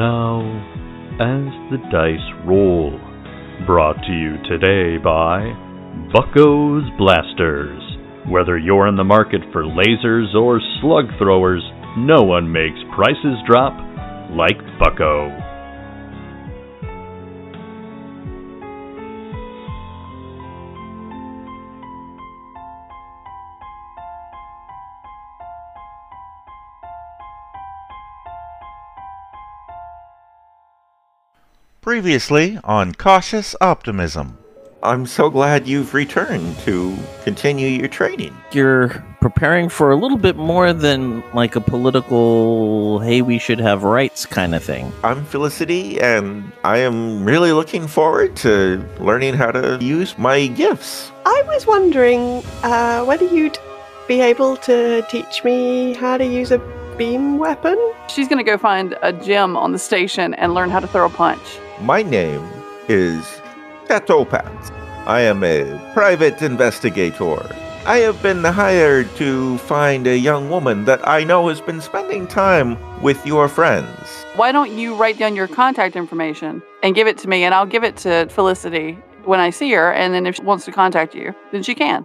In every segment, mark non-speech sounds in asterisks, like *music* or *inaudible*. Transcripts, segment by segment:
Now, as the dice roll, brought to you today by Bucko's Blasters. Whether you're in the market for lasers or slug throwers, no one makes prices drop like Bucko. Previously on Cautious Optimism. I'm so glad you've returned to continue your training. You're preparing for a little bit more than like a political, hey, we should have rights kind of thing. I'm Felicity, and I am really looking forward to learning how to use my gifts. I was wondering uh, whether you'd be able to teach me how to use a beam weapon. She's gonna go find a gym on the station and learn how to throw a punch. My name is Catopat. I am a private investigator. I have been hired to find a young woman that I know has been spending time with your friends. Why don't you write down your contact information and give it to me, and I'll give it to Felicity when I see her, and then if she wants to contact you, then she can.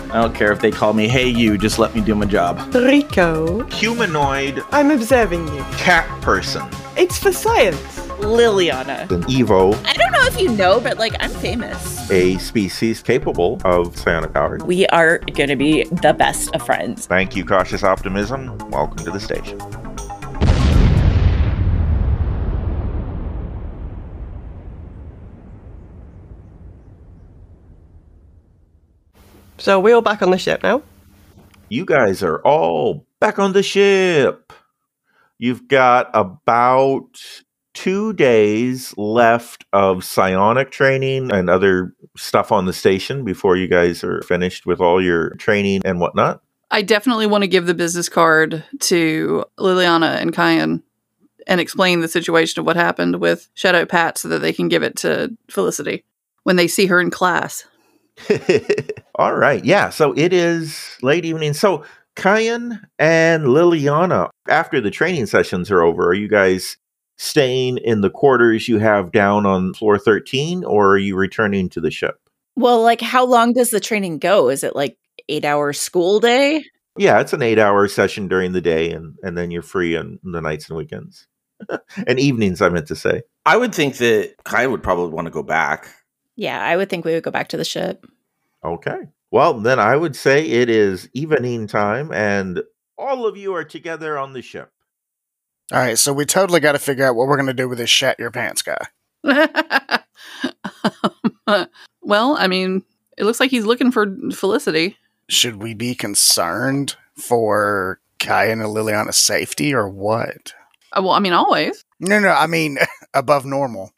I don't care if they call me hey you, just let me do my job. Rico, Humanoid I'm observing you. cat person. It's for science. Liliana. An Evo, I don't know if you know, but like I'm famous. a species capable of psionic powers. We are gonna be the best of friends. Thank you, Cautious Optimism. Welcome to the station. So we're all back on the ship now. You guys are all back on the ship. You've got about two days left of psionic training and other stuff on the station before you guys are finished with all your training and whatnot. I definitely want to give the business card to Liliana and Kyan and explain the situation of what happened with Shadow Pat so that they can give it to Felicity when they see her in class. *laughs* all right. Yeah. So it is late evening. So Kyan and Liliana, after the training sessions are over, are you guys staying in the quarters you have down on floor 13 or are you returning to the ship? Well, like how long does the training go? Is it like eight hour school day? Yeah, it's an eight hour session during the day and, and then you're free on the nights and weekends. *laughs* and evenings, I meant to say. I would think that Kai would probably want to go back. Yeah, I would think we would go back to the ship. Okay. Well, then I would say it is evening time and all of you are together on the ship. All right, so we totally got to figure out what we're going to do with this shat your pants guy. *laughs* well, I mean, it looks like he's looking for Felicity. Should we be concerned for Kai and Liliana's safety or what? Uh, well, I mean, always. No, no, I mean *laughs* above normal.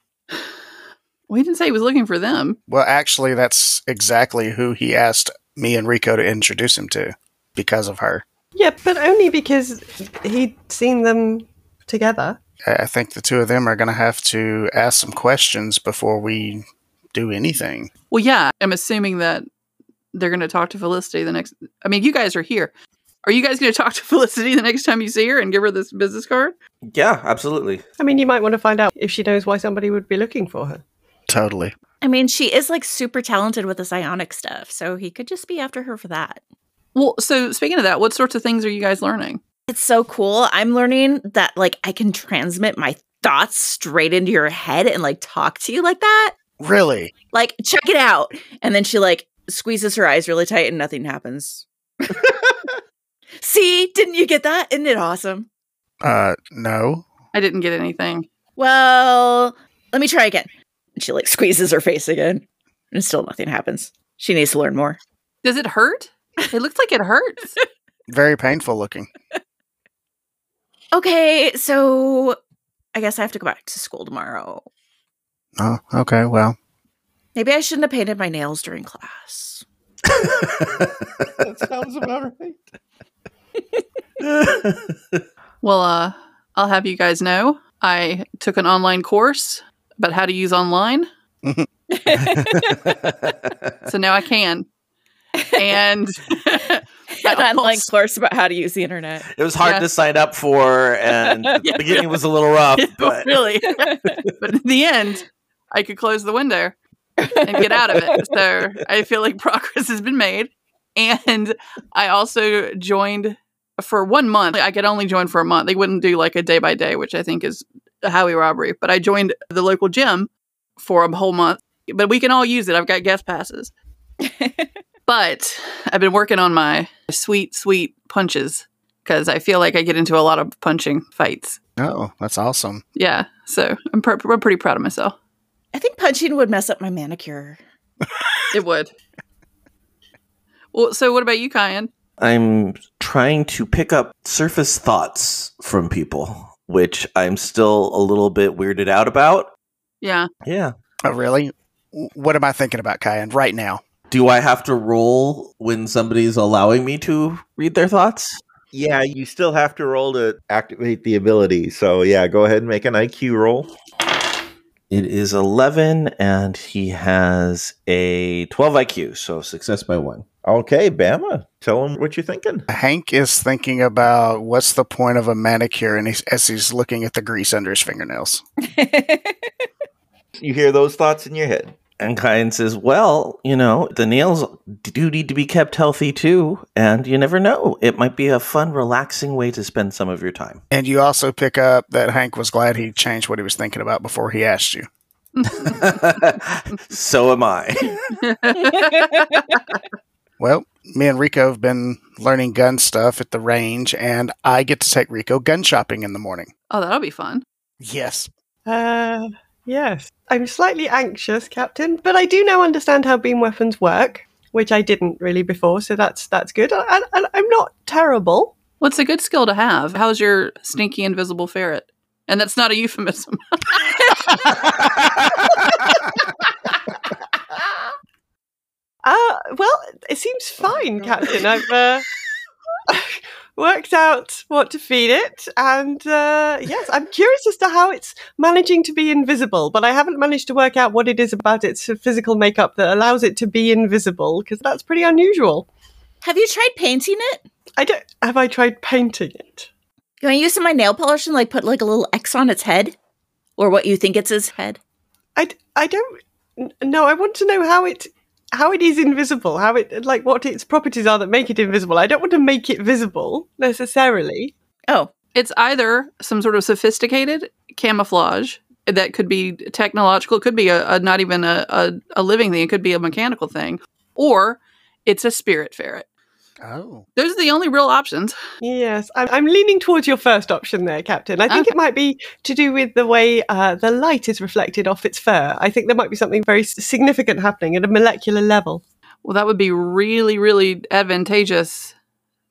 Well, he didn't say he was looking for them. Well, actually, that's exactly who he asked me and Rico to introduce him to because of her. Yeah, but only because he'd seen them together. I I think the two of them are going to have to ask some questions before we do anything. Well, yeah, I'm assuming that they're going to talk to Felicity the next. I mean, you guys are here. Are you guys going *laughs* to talk to Felicity the next time you see her and give her this business card? Yeah, absolutely. I mean, you might want to find out if she knows why somebody would be looking for her. Totally. I mean, she is like super talented with the psionic stuff, so he could just be after her for that. Well, so speaking of that, what sorts of things are you guys learning? It's so cool. I'm learning that like I can transmit my thoughts straight into your head and like talk to you like that. Really? Like, check it out. And then she like squeezes her eyes really tight and nothing happens. *laughs* See, didn't you get that? Isn't it awesome? Uh, no. I didn't get anything. Well, let me try again. And she like squeezes her face again. And still nothing happens. She needs to learn more. Does it hurt? It looks like it hurts. *laughs* Very painful looking. Okay, so I guess I have to go back to school tomorrow. Oh, okay. Well, Maybe I shouldn't have painted my nails during class. that sounds about right. *laughs* Well, uh, I'll have you guys know I took an online course about how to use online. *laughs* so now I can. And An online also- course about how to use the internet. It was hard Yeah. to sign up for, and *laughs* the Yeah, beginning was a little rough. *laughs* But really. but in the end, I could close the window and get out of it. So I feel like progress has been made. And I also joined for one month. I could only join for a month. They wouldn't do like a day by day, which I think is a Howie robbery. But I joined the local gym for a whole month. But we can all use it. I've got guest passes. *laughs* but I've been working on my sweet, sweet punches because I feel like I get into a lot of punching fights. oh, that's awesome. Yeah, so I'm, pr- I'm pretty proud of myself. I think punching would mess up my manicure. It would. well, so what about you, Kyan? I'm trying to pick up surface thoughts from people, which I'm still a little bit weirded out about. Yeah. Yeah. Oh, really? What am I thinking about, Kyan, right now? Do I have to roll when somebody's allowing me to read their thoughts? Yeah, you still have to roll to activate the ability. So yeah, go ahead and make an IQ roll. It is 11, and he has a 12 IQ, so success by one. Okay, Bama, tell him what you're thinking. Hank is thinking about what's the point of a manicure, and he's, as he's looking at the grease under his fingernails. *laughs* You hear those thoughts in your head. And Kyan says, Well, you know, the nails do need to be kept healthy too, and you never know. It might be a fun, relaxing way to spend some of your time. And you also pick up that Hank was glad he changed what he was thinking about before he asked you. *laughs* so am I. *laughs* Well, me and Rico have been learning gun stuff at the range, and I get to take Rico gun shopping in the morning. Oh, that'll be fun. Yes. Uh, yes. I'm slightly anxious, Captain, but I do now understand how beam weapons work, which I didn't really before, so that's that's good. And, and I'm not terrible. What's a good skill to have? How's your stinky invisible ferret? And that's not a euphemism. *laughs* *laughs* Uh, well, it seems fine, Captain. I've uh, *laughs* worked out what to feed it, and uh, yes, I'm curious as to how it's managing to be invisible, but I haven't managed to work out what it is about its physical makeup that allows it to be invisible, because that's pretty unusual. Have you tried painting it? I don't. Have I tried painting it? You want to use some of my nail polish and like put like a little X on its head, or what you think it's its head? I I don't. No, I want to know how it how it is invisible. How it like what its properties are that make it invisible. I don't want to make it visible necessarily. Oh, it's either some sort of sophisticated camouflage that could be technological, could be a, a not even a, a, a living thing, it could be a mechanical thing, or it's a spirit ferret. Oh. Those are the only real options. Yes, I'm, I'm leaning towards your first option there, Captain. I think Okay. it might be to do with the way uh, the light is reflected off its fur. I think there might be something very significant happening at a molecular level. Well, that would be really, really advantageous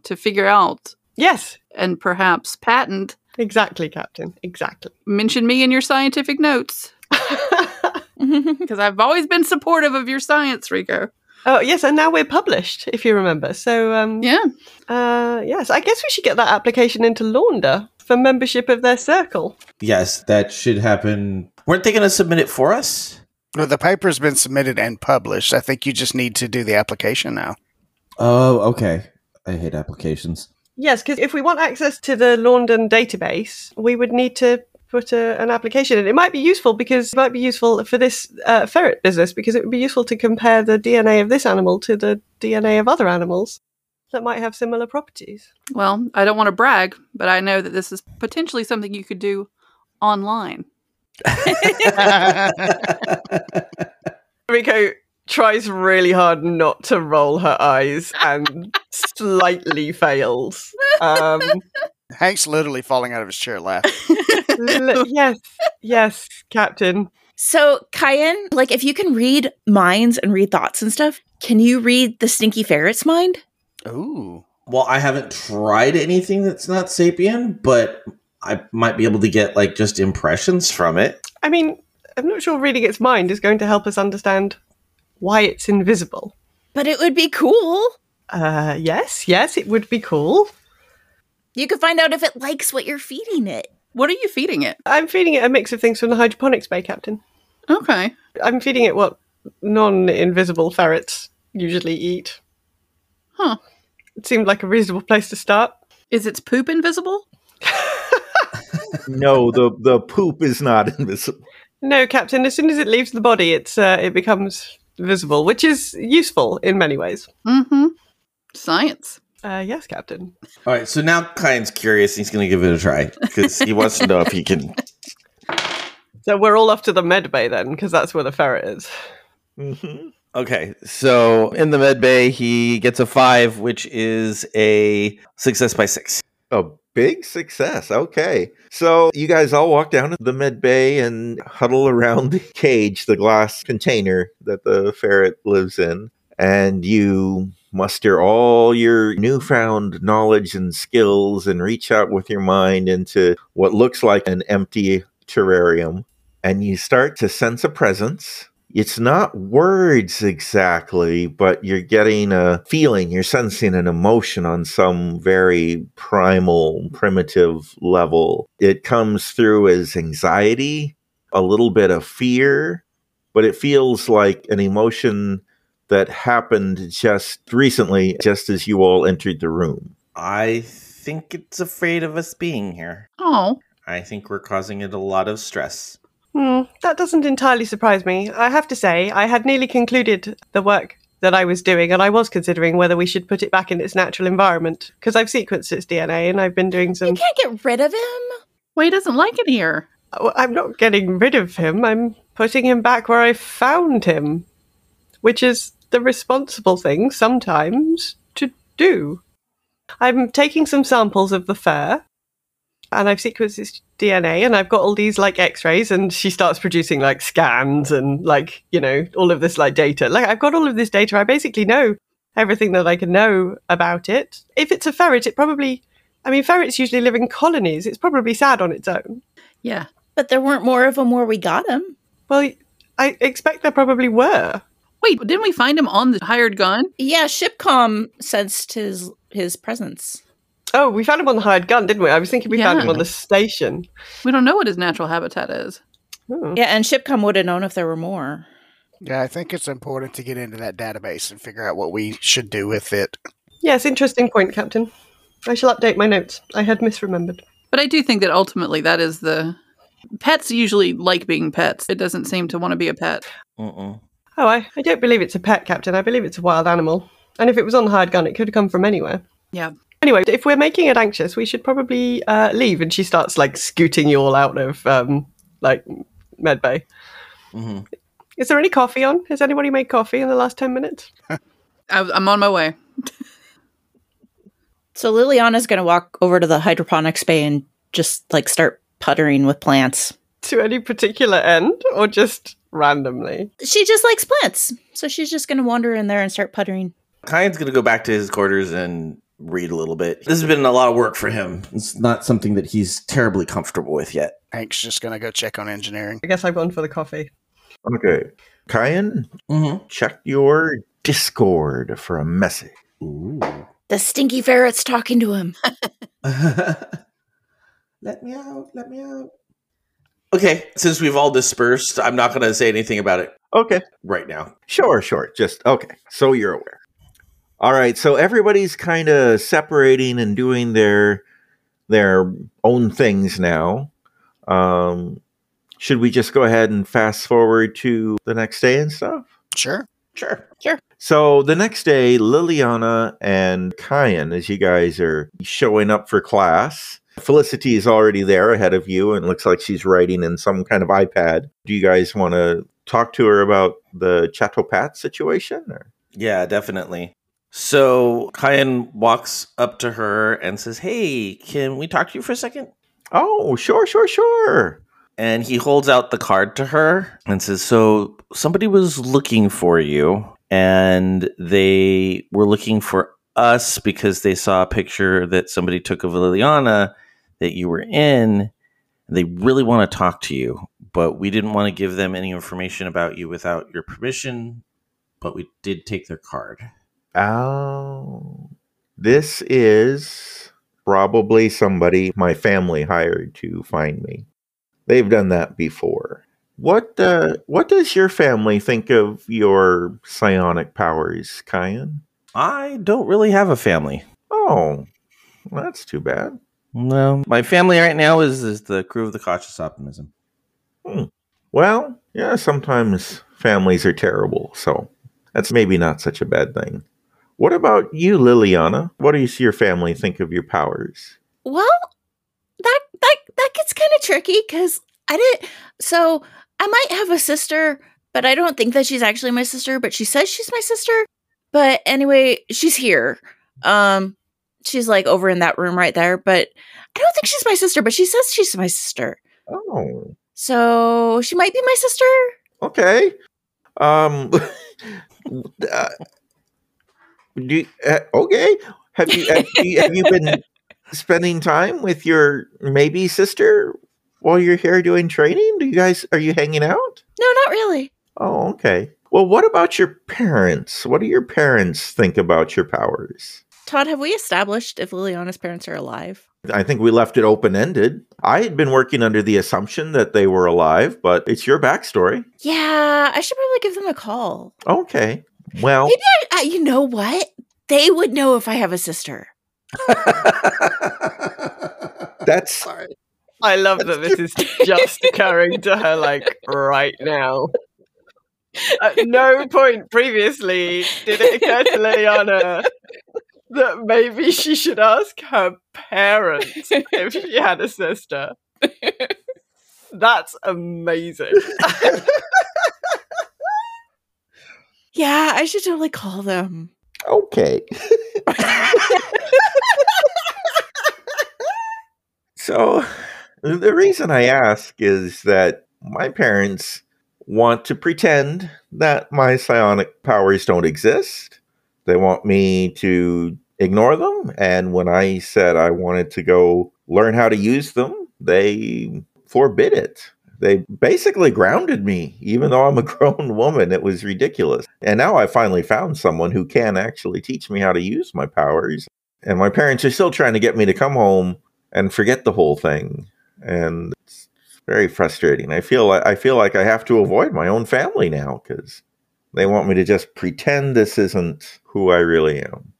to figure out Yes, and perhaps patent. exactly, Captain. Exactly. Mention me in your scientific notes *laughs* *laughs* because I've always been supportive of your science, Rico. Oh yes, and now we're published, if you remember. So um, Yeah. uh, yes, I guess we should get that application into Launder for membership of their circle. yes, that should happen. Weren't they going to submit it for us? Well, the paper's been submitted and published. I think you just need to do the application now. Oh, okay. I hate applications. Yes, because if we want access to the London database, we would need to put a, an application in. It might be useful because it might be useful for this uh, ferret business because it would be useful to compare the DNA of this animal to the DNA of other animals that might have similar properties. Well, I don't want to brag, but I know that this is potentially something you could do online. *laughs* Rico tries really hard not to roll her eyes and slightly fails. Um, Hank's literally falling out of his chair laughing. *laughs* yes, yes, Captain. So, Kyan, like if you can read minds and read thoughts and stuff, can you read the stinky ferret's mind? Ooh. Well, I haven't tried anything that's not sapien, but I might be able to get like just impressions from it. I mean, I'm not sure reading its mind is going to help us understand why it's invisible. But it would be cool. Uh, yes, yes, it would be cool. You could find out if it likes what you're feeding it. What are you feeding it? I'm feeding it a mix of things from the hydroponics bay, Captain. Okay. I'm feeding it what non-invisible ferrets usually eat. Huh. It seemed like a reasonable place to start. Is its poop invisible? no, the the poop is not *laughs* invisible. No, Captain. As soon as it leaves the body, it's uh, it becomes visible, which is useful in many ways. Mm-hmm. Science. Uh, yes, Captain. All right, so now Kyan's curious. He's going to give it a try because he wants to know if he can. *laughs* So we're all off to the med bay then, because that's where the ferret is. Mm-hmm. Okay, so in the med bay, he gets a five, which is a success by six. A big success. Okay. So you guys all walk down to the med bay and huddle around the cage, the glass container that the ferret lives in, and you muster all your newfound knowledge and skills and reach out with your mind into what looks like an empty terrarium. And you start to sense a presence. It's not words exactly, but you're getting a feeling, you're sensing an emotion on some very primal, primitive level. It comes through as anxiety, a little bit of fear, but it feels like an emotion that happened just recently, just as you all entered the room. I think it's afraid of us being here. Oh. I think we're causing it a lot of stress. Hmm, that doesn't entirely surprise me. I have to say, I had nearly concluded the work that I was doing, and I was considering whether we should put it back in its natural environment because I've sequenced its DNA and I've been doing some. You can't get rid of him. Well, he doesn't like it here. I'm not getting rid of him. I'm putting him back where I found him, which is the responsible thing sometimes to do. I'm taking some samples of the fur and I've sequenced its DNA and I've got all these like x-rays and she starts producing like scans and like, you know, all of this like data. Like I've got all of this data. I basically know everything that I can know about it. If it's a ferret, it probably I mean ferrets usually live in colonies. It's probably sad on its own. Yeah. But there weren't more of them where we got them. Well, I expect there probably were. Wait, didn't we find him on the hired gun? Yeah, Shipcom sensed his his presence. Oh, we found him on the hired gun, didn't we? I was thinking we found him on the station. We don't know what his natural habitat is. Oh. Yeah, and Shipcom would have known if there were more. Yeah, I think it's important to get into that database and figure out what we should do with it. Yes, interesting point, Captain. I shall update my notes. I had misremembered. But I do think that ultimately that is the. Pets usually like being pets. It doesn't seem to want to be a pet. Mm-mm. Oh, I, I don't believe it's a pet, Captain. I believe it's a wild animal. And if it was on the hired gun, it could have come from anywhere. Yeah. Anyway, if we're making it anxious, we should probably uh, leave. And she starts like scooting you all out of um, like medbay. hmm Is there any coffee on? Has anybody made coffee in the last ten minutes? *laughs* I, I'm on my way. *laughs* So Liliana's going to walk over to the hydroponics bay and just like start puttering with plants. To any particular end, or just randomly? She just likes plants, so she's just going to wander in there and start puttering. Kyan's going to go back to his quarters and read a little bit. This has been a lot of work for him. It's not something that he's terribly comfortable with yet. Hank's just going to go check on engineering. I guess I've gone for the coffee. Okay. Kyan, Mm-hmm. check your Discord for a message. Ooh. The stinky ferret's talking to him. *laughs* let me out. Let me out. Okay, since we've all dispersed, I'm not going to say anything about it Okay. right now. Sure, sure. Just okay. So you're aware. All right. So everybody's kind of separating and doing their their own things now. Um, should we just go ahead and fast forward to the next day and stuff? Sure. Sure. Sure. So the next day, Liliana and Kyan, as you guys are showing up for class, Felicity is already there ahead of you and looks like she's writing in some kind of iPad. Do you guys want to talk to her about the Chateau Pat situation? Or? Yeah, definitely. So Kyan walks up to her and says, Hey, can we talk to you for a second? Oh, sure, sure, sure. And he holds out the card to her and says, So somebody was looking for you, and they were looking for us because they saw a picture that somebody took of Liliana that you were in. They really want to talk to you, but we didn't want to give them any information about you without your permission. But we did take their card. Oh, this is probably somebody my family hired to find me. They've done that before. What uh, what does your family think of your psionic powers, Kyan? I don't really have a family. Oh, that's too bad. No, my family right now is, is the crew of the Cautious Optimism. Well, yeah, sometimes families are terrible, so that's maybe not such a bad thing. What about you, Liliana? What do you see your family think of your powers? Well, that that that gets kind of tricky because I didn't. So I might have a sister, but I don't think that she's actually my sister. But she says she's my sister. But anyway, she's here. Um, she's like over in that room right there. But I don't think she's my sister. But she says she's my sister. Oh, So she might be my sister. okay. Um, *laughs* uh, do uh, okay. Have you have you, have you been *laughs* spending time with your maybe sister while you're here doing training? Do you guys are you hanging out? No, not really. Oh, okay. Well, what about your parents? What do your parents think about your powers? Todd, have we established if Liliana's parents are alive? I think we left it open ended. I had been working under the assumption that they were alive, but it's your backstory. Yeah, I should probably give them a call. Okay. Well, Maybe I, I, you know what? They would know if I have a sister. *laughs* that's Sorry. I love that this is just occurring to her like right now. At no point previously did it occur to Liliana that maybe she should ask her parents if she *laughs* had a sister. That's amazing. *laughs* Yeah, I should totally call them. okay. *laughs* so, the reason I ask is that my parents want to pretend that my psionic powers don't exist. They want me to ignore them. And when I said I wanted to go learn how to use them, they forbid it. They basically grounded me, even though I'm a *laughs* grown woman. It was ridiculous. And now I finally found someone who can actually teach me how to use my powers. And my parents are still trying to get me to come home and forget the whole thing. And it's very frustrating. I feel like I feel like I have to avoid my own family now because they want me to just pretend this isn't who I really am.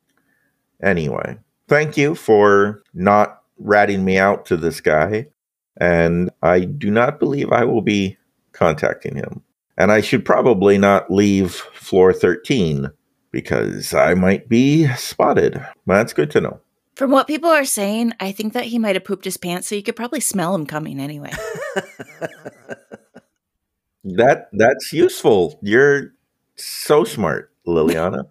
Anyway, thank you for not ratting me out to this guy. And I do not believe I will be contacting him. And I should probably not leave floor 13 because I might be spotted. That's good to know. From what people are saying, I think that he might have pooped his pants, so you could probably smell him coming anyway. *laughs* That that's useful. You're so smart, Liliana.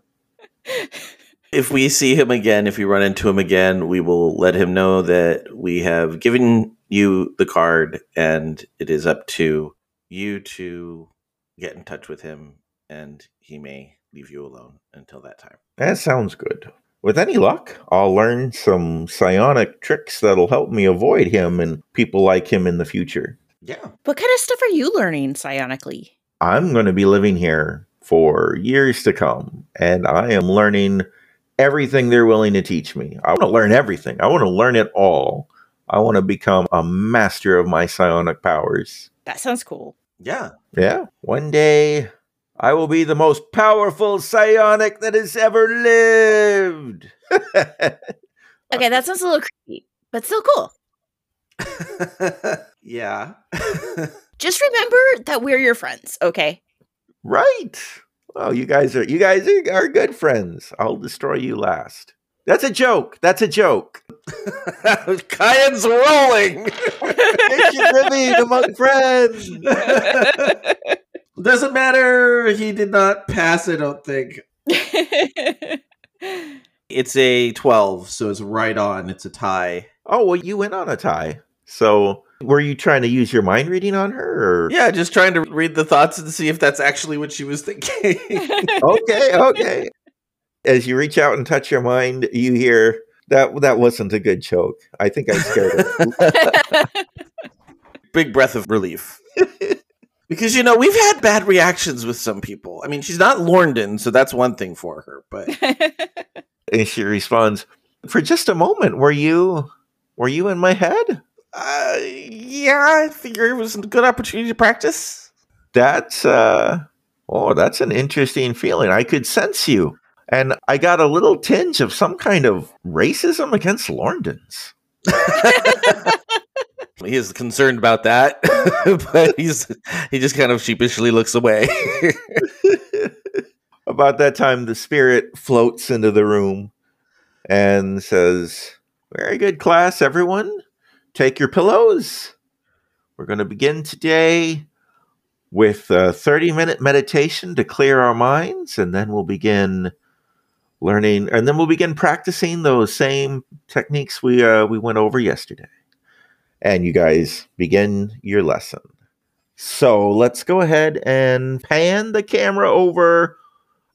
*laughs* if we see him again, if we run into him again, we will let him know that we have given you the card and it is up to you to get in touch with him and he may leave you alone until that time. That sounds good. With any luck, I'll learn some psionic tricks that'll help me avoid him and people like him in the future. Yeah. what kind of stuff are you learning psionically? I'm going to be living here for years to come, and I am learning everything they're willing to teach me. I want to learn everything. I want to learn it all. I want to become a master of my psionic powers. That sounds cool. Yeah. Yeah, one day I will be the most powerful psionic that has ever lived. *laughs* Okay, that sounds a little creepy, but still cool. *laughs* yeah. *laughs* Just remember that we're your friends, okay? right. Well, you guys are you guys are, are good friends. I'll destroy you last. That's a joke. That's a joke. *laughs* Kyan's rolling. *laughs* Ancient Rivy among friends. *laughs* Doesn't matter. He did not pass, I don't think. It's a 12, so it's right on. It's a tie. Oh well, you went on a tie. So Were you trying to use your mind reading on her? Or? Yeah, just trying to read the thoughts and see if that's actually what she was thinking. *laughs* okay, okay. As you reach out and touch your mind, you hear that that wasn't a good choke. I think I scared her. *laughs* Big breath of relief. *laughs* because you know, we've had bad reactions with some people. I mean, she's not Lorndon, so that's one thing for her, but and she responds, "For just a moment, were you were you in my head?" Uh, yeah, I figure it was a good opportunity to practice. That's uh oh, that's an interesting feeling. I could sense you. And I got a little tinge of some kind of racism against Lorndons. *laughs* he is concerned about that, *laughs* but he's he just kind of sheepishly looks away. *laughs* about that time, the spirit floats into the room and says, "Very good class, everyone. Take your pillows. We're going to begin today." With a 30 minute meditation to clear our minds, and then we'll begin learning, and then we'll begin practicing those same techniques we uh, we went over yesterday. And you guys begin your lesson. So let's go ahead and pan the camera over.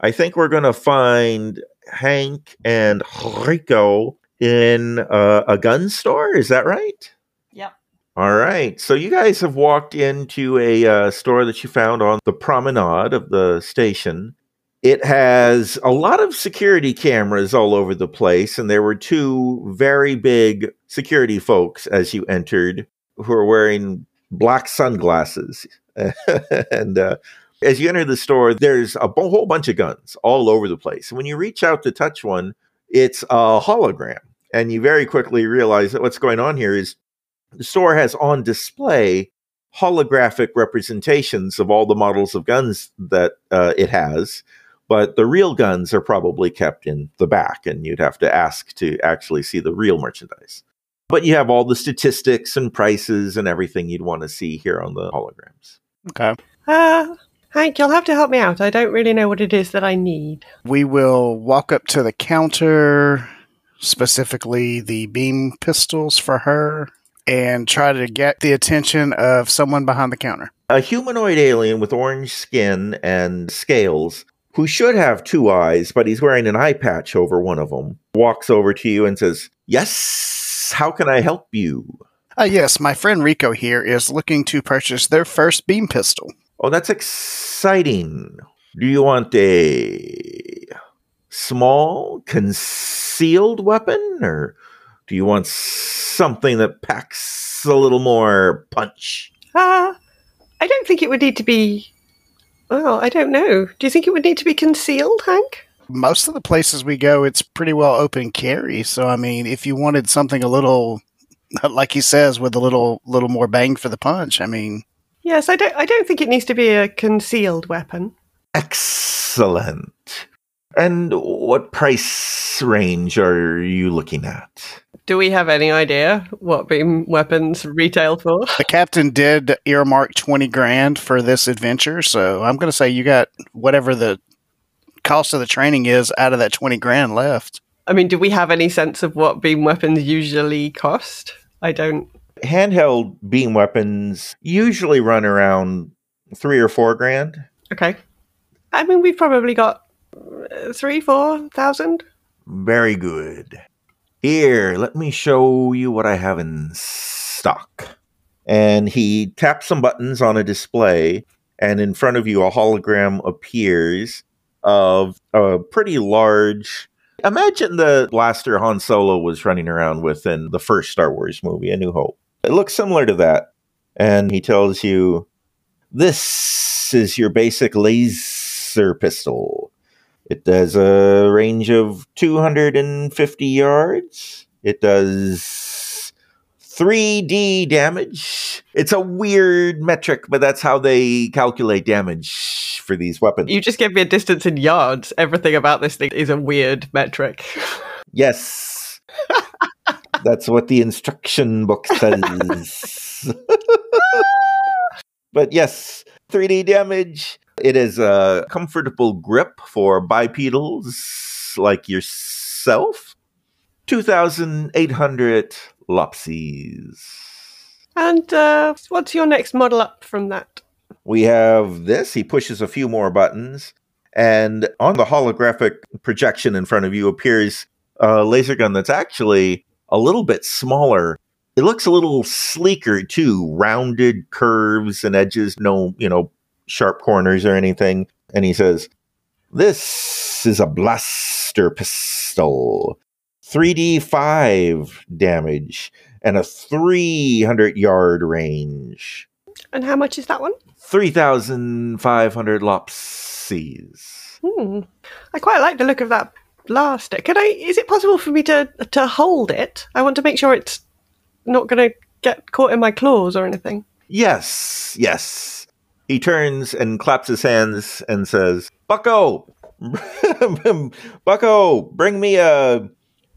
I think we're going to find Hank and Rico in uh, a gun store. Is that right? Yep. All right. So you guys have walked into a uh, store that you found on the promenade of the station. It has a lot of security cameras all over the place, and there were two very big security folks as you entered who are wearing black sunglasses. *laughs* and uh, as you enter the store, there's a b- whole bunch of guns all over the place. And when you reach out to touch one, it's a hologram. And you very quickly realize that what's going on here is the store has on display holographic representations of all the models of guns that uh, it has but the real guns are probably kept in the back, and you'd have to ask to actually see the real merchandise. But you have all the statistics and prices and everything you'd want to see here on the holograms. Okay. Uh, Hank, you'll have to help me out. I don't really know what it is that I need. We will walk up to the counter, specifically the beam pistols for her, and try to get the attention of someone behind the counter. A humanoid alien with orange skin and scales who should have two eyes, but he's wearing an eye patch over one of them, walks over to you and says, Yes, how can I help you? Uh, yes, my friend Rico here is looking to purchase their first beam pistol. Oh, that's exciting. Do you want a small, concealed weapon, or do you want something that packs a little more punch? Uh, I don't think it would need to be well, I don't know. Do you think it would need to be concealed, Hank? Most of the places we go, it's pretty well open carry. So, I mean, if you wanted something a little, *laughs* like he says, with a little little more bang for the punch, I mean, yes, I don't. I don't think it needs to be a concealed weapon. Excellent. And what price range are you looking at? Do we have any idea what beam weapons retail for? The captain did earmark 20 grand for this adventure, so I'm going to say you got whatever the cost of the training is out of that 20 grand left. I mean, do we have any sense of what beam weapons usually cost? I don't. Handheld beam weapons usually run around three or four grand. Okay. I mean, we've probably got uh, three, four thousand. Very good. Here, let me show you what I have in stock. And he taps some buttons on a display, and in front of you, a hologram appears of a pretty large. Imagine the blaster Han Solo was running around with in the first Star Wars movie, A New Hope. It looks similar to that. And he tells you, This is your basic laser pistol. It does a range of 250 yards. It does 3D damage. It's a weird metric, but that's how they calculate damage for these weapons. You just gave me a distance in yards. Everything about this thing is a weird metric. Yes. *laughs* that's what the instruction book *laughs* says. but yes, 3D damage. It is a comfortable grip for bipedals like yourself. 2,800 lopsies. And uh, what's your next model up from that? We have this. He pushes a few more buttons, and on the holographic projection in front of you appears a laser gun that's actually a little bit smaller. It looks a little sleeker too, rounded curves and edges, no, you know, sharp corners or anything. And he says, This is a blaster pistol. 3d5 damage and a 300 yard range. And how much is that one? 3,500 lopsies. Hmm. I quite like the look of that blaster. Can I? Is it possible for me to to hold it? I want to make sure it's not going to get caught in my claws or anything. Yes, yes. He turns and claps his hands and says, Bucko! *laughs* Bucko, bring me a,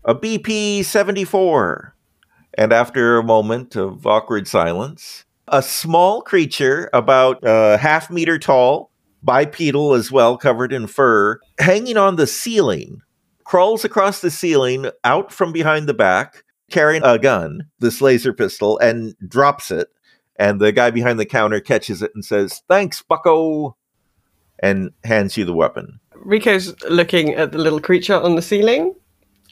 a BP 74. And after a moment of awkward silence, a small creature about a half meter tall, bipedal as well, covered in fur, hanging on the ceiling, crawls across the ceiling out from behind the back, carrying a gun, this laser pistol, and drops it. And the guy behind the counter catches it and says, Thanks, bucko, and hands you the weapon. Rico's looking at the little creature on the ceiling,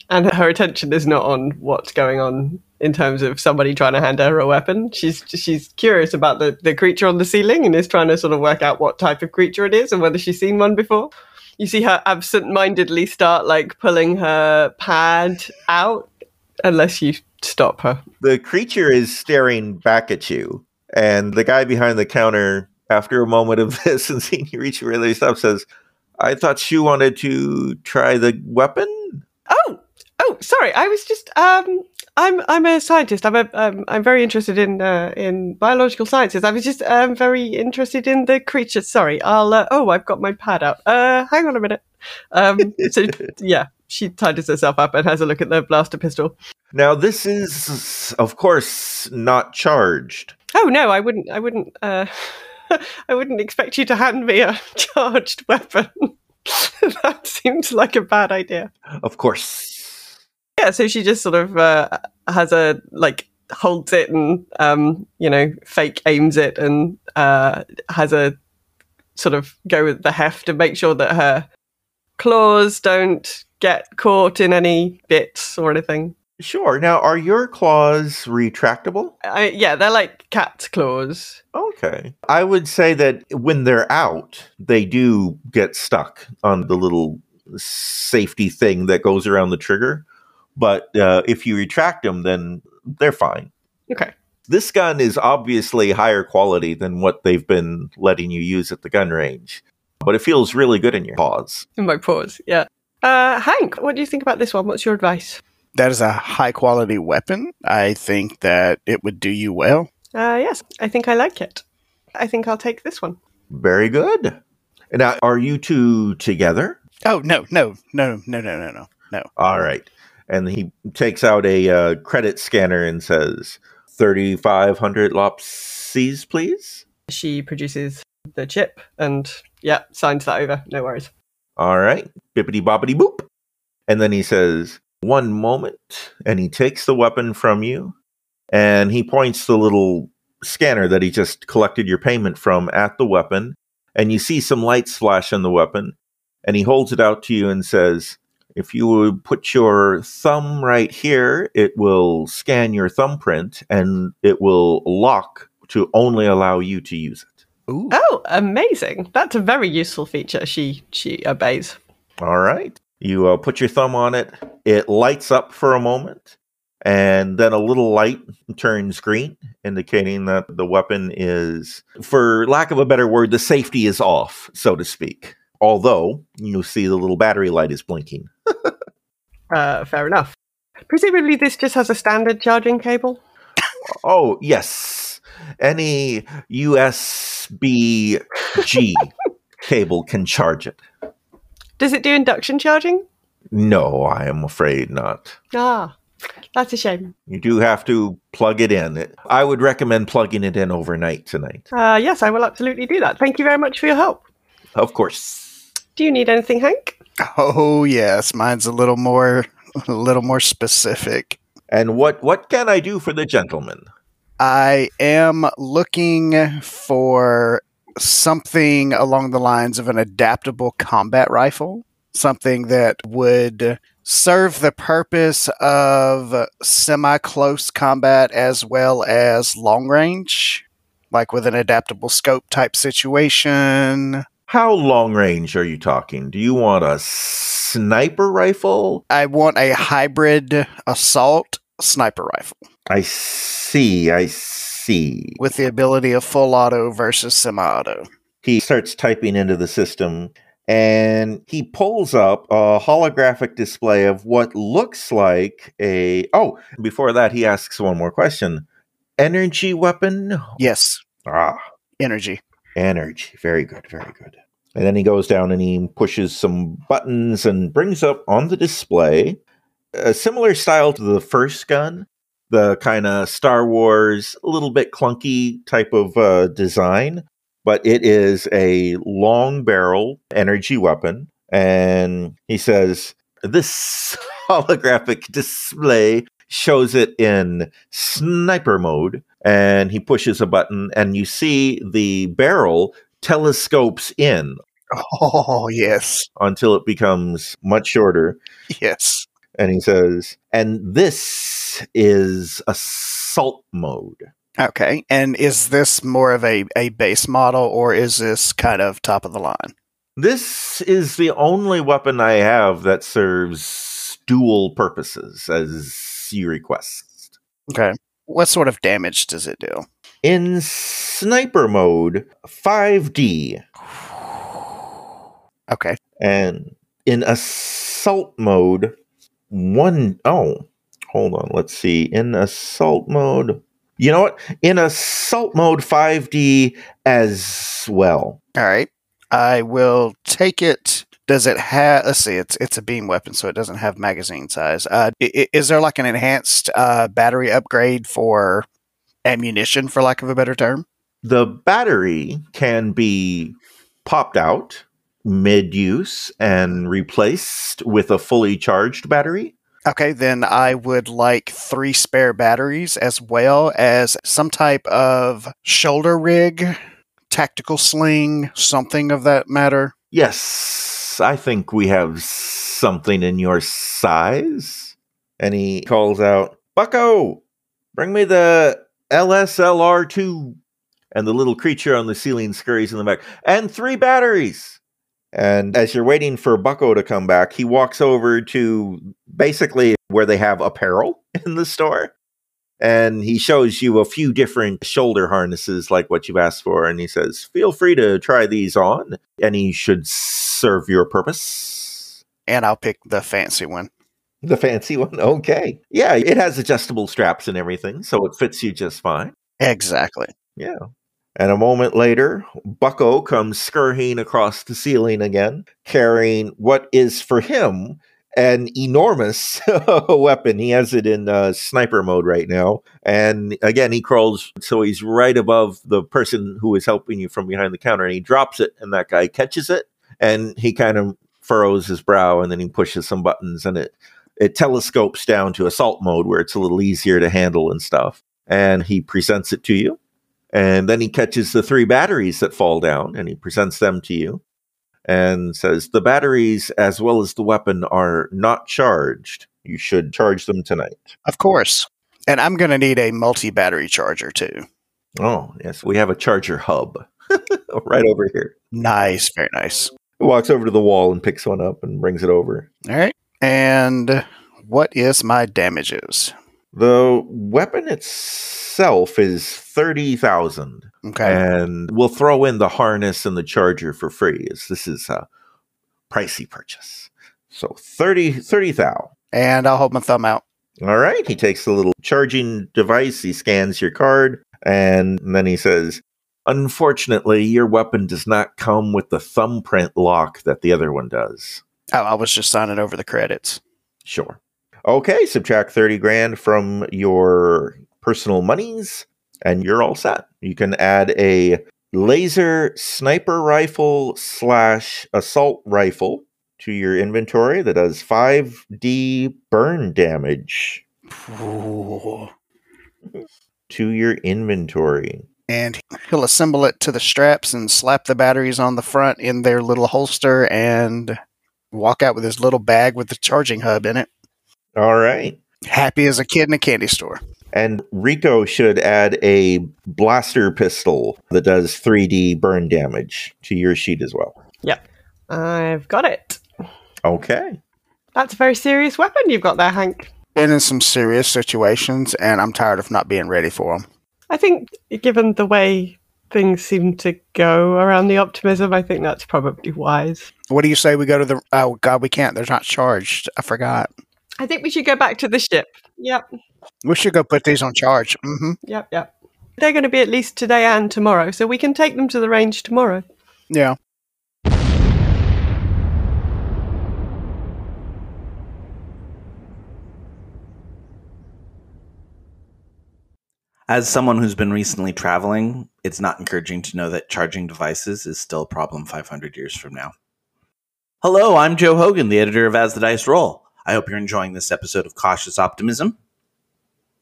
and her attention is not on what's going on in terms of somebody trying to hand her a weapon. She's she's curious about the, the creature on the ceiling and is trying to sort of work out what type of creature it is and whether she's seen one before. You see her absent-mindedly start like pulling her pad out unless you stop her. The creature is staring back at you, and the guy behind the counter, after a moment of *laughs* this and seeing you reach really stop, says, I thought she wanted to try the weapon. Oh, oh, sorry. I was just um, I'm I'm a scientist. I'm a um, I'm very interested in uh, in biological sciences. I was just um, very interested in the creatures. Sorry. I'll. Uh, oh, I've got my pad out. Uh, hang on a minute. Um, *laughs* so yeah, she tidies herself up and has a look at the blaster pistol. Now, this is, of course, not charged. Oh no, I wouldn't. I wouldn't. Uh, *laughs* I wouldn't expect you to hand me a *laughs* charged weapon. that seems like a bad idea. Of course. Yeah, so she just sort of uh, has a like holds it and um, you know fake aims it and uh, has a sort of go with the heft to make sure that her claws don't get caught in any bits or anything. Sure. Now, are your claws retractable? I, yeah, they're like cat claws. Okay. I would say that when they're out, they do get stuck on the little safety thing that goes around the trigger. But uh, if you retract them, then they're fine. Okay. This gun is obviously higher quality than what they've been letting you use at the gun range, but it feels really good in your paws. In my paws, yeah. Uh, Hank, what do you think about this one? What's your advice? That is a high quality weapon. I think that it would do you well. Uh, yes, I think I like it. I think I'll take this one. Very good. Now, are you two together? Oh no, no, no, no, no, no, no, no. All right. And he takes out a uh, credit scanner and says, 3,500 lopsies, please. She produces the chip and, yeah, signs that over. No worries. All right. Bippity boppity boop. And then he says, one moment. And he takes the weapon from you and he points the little scanner that he just collected your payment from at the weapon. And you see some lights flash on the weapon. And he holds it out to you and says, if you would put your thumb right here, it will scan your thumbprint and it will lock to only allow you to use it. Ooh. Oh, amazing. That's a very useful feature. She she obeys. All right. You uh, put your thumb on it. It lights up for a moment, and then a little light turns green, indicating that the weapon is, for lack of a better word, the safety is off, so to speak. Although you see the little battery light is blinking. *laughs* Uh, fair enough. Presumably, this just has a standard charging cable. Oh, yes. Any USB G *laughs* cable can charge it. Does it do induction charging? No, I am afraid not. Ah, that's a shame. You do have to plug it in. I would recommend plugging it in overnight tonight. Uh, yes, I will absolutely do that. Thank you very much for your help. Of course. Do you need anything, Hank? Oh yes, mine's a little more, a little more specific. And what what can I do for the gentleman? I am looking for something along the lines of an adaptable combat rifle, something that would serve the purpose of semi close combat as well as long range, like with an adaptable scope type situation. How long range are you talking? Do you want a sniper rifle? I want a hybrid assault sniper rifle I see, I see. with the ability of full auto versus semi auto. He starts typing into the system and he pulls up a holographic display of what looks like a. Oh, before that, he asks one more question Energy weapon? Yes, Ah, energy. Energy. Very good, very good. And then he goes down and he pushes some buttons and brings up on the display a similar style to the first gun, the kind of Star Wars, a little bit clunky type of uh, design, but it is a long barrel energy weapon. And he says, This *laughs* holographic display shows it in sniper mode. And he pushes a button, and you see the barrel telescopes in Oh, yes. until it becomes much shorter. Yes. And he says, and this is assault mode. Okay. And is this more of a, a base model or is this kind of top of the line? This is the only weapon I have that serves dual purposes as you request. Okay. What sort of damage does it do? In sniper mode, 5D, Okay. and in assault mode, one oh, hold on, let's see. In assault mode, you know what? In assault mode, 5D as well. All right. I will take it. Does it have? Let's see. It's it's a beam weapon, so it doesn't have magazine size. Uh, is there like an enhanced uh, battery upgrade for ammunition, for lack of a better term? The battery can be popped out mid use and replaced with a fully charged battery. Okay, then I would like three spare batteries as well as some type of shoulder rig, tactical sling, something of that matter. Yes, I think we have something in your size. And he calls out, Bucko, bring me the LSLR2. And the little creature on the ceiling scurries in the back. And three batteries. And as you're waiting for Bucko to come back, he walks over to basically where they have apparel *laughs* in the store. And he shows you a few different shoulder harnesses like what you've asked for. And he says, Feel free to try these on. Any should serve your purpose. And I'll pick the fancy one. The fancy one? *laughs* Okay. Yeah, it has adjustable straps and everything, so it fits you just fine. Exactly. Yeah. And a moment later, Bucko comes scurrying across the ceiling again, carrying what is for him an enormous *laughs* weapon. He has it in uh, sniper mode right now. And again, he crawls so he's right above the person who is helping you from behind the counter and he drops it, and that guy catches it and he kind of furrows his brow and then he pushes some buttons and it it telescopes down to assault mode where it's a little easier to handle and stuff. And he presents it to you. And then he catches the three batteries that fall down and he presents them to you and says, The batteries as well as the weapon are not charged. You should charge them tonight. Of course. And I'm going to need a multi battery charger too. Oh, yes. We have a charger hub *laughs* right over here. Nice. Very nice. Walks over to the wall and picks one up and brings it over. All right. And what is my damages? The weapon itself is 30,000. Okay. And we'll throw in the harness and the charger for free as this is a pricey purchase. So 30 30 thou. And I'll hold my thumb out. All right. He takes the little charging device, he scans your card, and then he says, Unfortunately, your weapon does not come with the thumbprint lock that the other one does. Oh, I was just signing over the credits. Sure. Okay, subtract 30 grand from your personal monies, and you're all set. You can add a laser sniper rifle slash assault rifle to your inventory that does 5D burn damage. Ooh. to your inventory. And he'll assemble it to the straps and slap the batteries on the front in their little holster and walk out with his little bag with the charging hub in it. All right. Happy as a kid in a candy store. And Rico should add a blaster pistol that does 3D burn damage to your sheet as well. Yep. I've got it. Okay. That's a very serious weapon you've got there, Hank. Been in some serious situations, and I'm tired of not being ready for them. I think, given the way things seem to go around the optimism, I think that's probably wise. What do you say we go to the? Oh God, we can't. They're not charged. I forgot. I think we should go back to the ship. Yep, We should go put these on charge. Mm-hmm. yep, yep. They're going to be at least today and tomorrow, so we can take them to the range tomorrow. Yeah. As someone who's been recently traveling, it's not encouraging to know that charging devices is still a problem 500 years from now. Hello, I'm Joe Hogan, the editor of As the Dice Roll. I hope you're enjoying this episode of Cautious Optimism.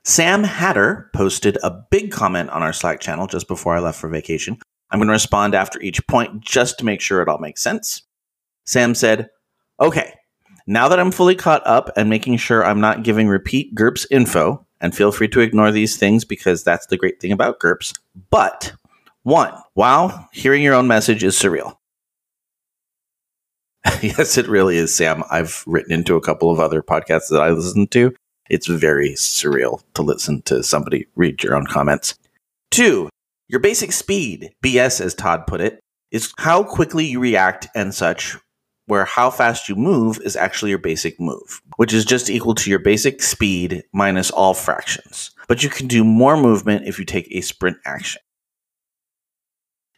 Sam Hatter posted a big comment on our Slack channel just before I left for vacation. I'm going to respond after each point just to make sure it all makes sense. Sam said, Okay, now that I'm fully caught up and making sure I'm not giving repeat GURPS info, and feel free to ignore these things because that's the great thing about GURPS. But one, wow, hearing your own message is surreal. *laughs* yes, it really is, Sam. I've written into a couple of other podcasts that I listen to. It's very surreal to listen to somebody read your own comments. Two, your basic speed, BS as Todd put it, is how quickly you react and such, where how fast you move is actually your basic move, which is just equal to your basic speed minus all fractions. But you can do more movement if you take a sprint action.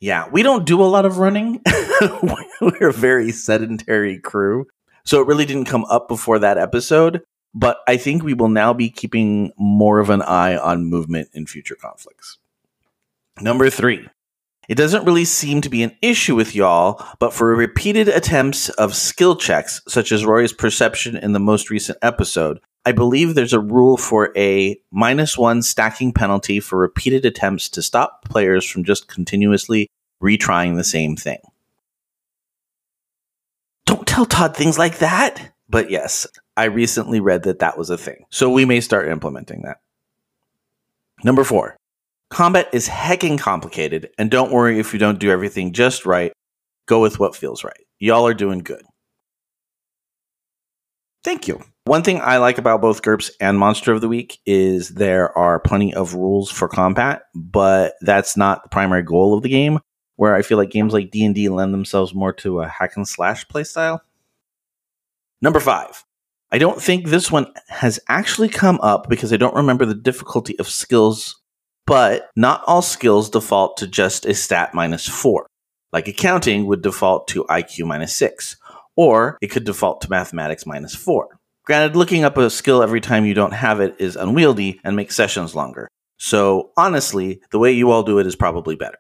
Yeah, we don't do a lot of running. *laughs* *laughs* We're a very sedentary crew. So it really didn't come up before that episode, but I think we will now be keeping more of an eye on movement in future conflicts. Number three, it doesn't really seem to be an issue with y'all, but for repeated attempts of skill checks, such as Rory's perception in the most recent episode, I believe there's a rule for a minus one stacking penalty for repeated attempts to stop players from just continuously retrying the same thing. Tell Todd things like that. But yes, I recently read that that was a thing. So we may start implementing that. Number four, combat is hecking complicated, and don't worry if you don't do everything just right. Go with what feels right. Y'all are doing good. Thank you. One thing I like about both GURPS and Monster of the Week is there are plenty of rules for combat, but that's not the primary goal of the game. Where I feel like games like D and D lend themselves more to a hack and slash playstyle. Number five. I don't think this one has actually come up because I don't remember the difficulty of skills, but not all skills default to just a stat minus four. Like accounting would default to IQ minus six, or it could default to mathematics minus four. Granted, looking up a skill every time you don't have it is unwieldy and makes sessions longer. So honestly, the way you all do it is probably better.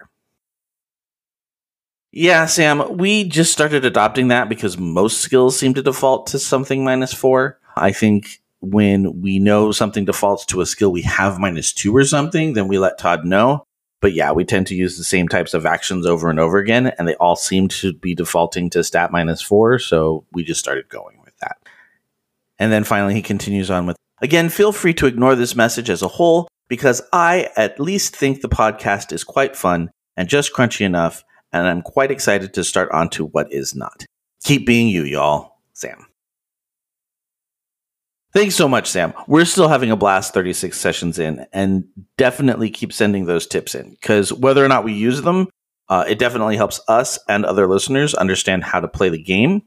Yeah, Sam, we just started adopting that because most skills seem to default to something minus four. I think when we know something defaults to a skill we have minus two or something, then we let Todd know. But yeah, we tend to use the same types of actions over and over again, and they all seem to be defaulting to stat minus four, so we just started going with that. And then finally, he continues on with again, feel free to ignore this message as a whole because I at least think the podcast is quite fun and just crunchy enough and I'm quite excited to start on to what is not. Keep being you, y'all. Sam. Thanks so much, Sam. We're still having a blast 36 sessions in, and definitely keep sending those tips in because whether or not we use them, uh, it definitely helps us and other listeners understand how to play the game.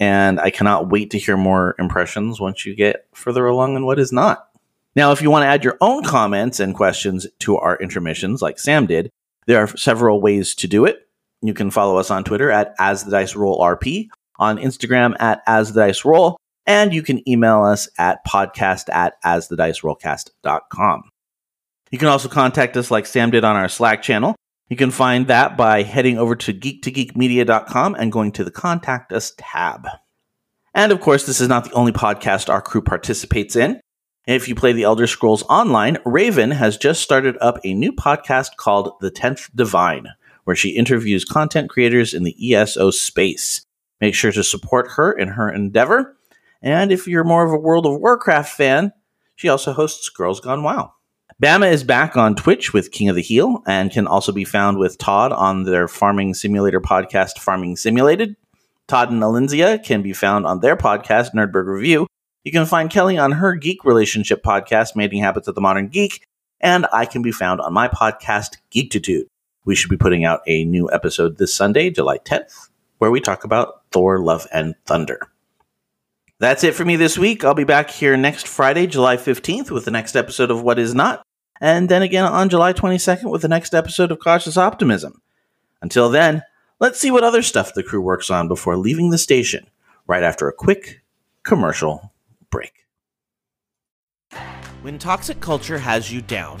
And I cannot wait to hear more impressions once you get further along in what is not. Now, if you want to add your own comments and questions to our intermissions, like Sam did, there are several ways to do it. You can follow us on Twitter at As the Dice Roll RP, on Instagram at As the Dice Roll, and you can email us at podcast at asthedicerollcast.com. You can also contact us like Sam did on our Slack channel. You can find that by heading over to geek2geekmedia.com and going to the Contact Us tab. And of course, this is not the only podcast our crew participates in. If you play the Elder Scrolls Online, Raven has just started up a new podcast called The Tenth Divine, where she interviews content creators in the ESO space. Make sure to support her in her endeavor. And if you're more of a World of Warcraft fan, she also hosts Girls Gone WoW. Bama is back on Twitch with King of the Heel and can also be found with Todd on their farming simulator podcast, Farming Simulated. Todd and Alinzia can be found on their podcast, Nerdberg Review. You can find Kelly on her geek relationship podcast, Mating Habits of the Modern Geek, and I can be found on my podcast, Geektitude. We should be putting out a new episode this Sunday, July 10th, where we talk about Thor, Love, and Thunder. That's it for me this week. I'll be back here next Friday, July 15th, with the next episode of What Is Not, and then again on July 22nd with the next episode of Cautious Optimism. Until then, let's see what other stuff the crew works on before leaving the station, right after a quick commercial break. When toxic culture has you down,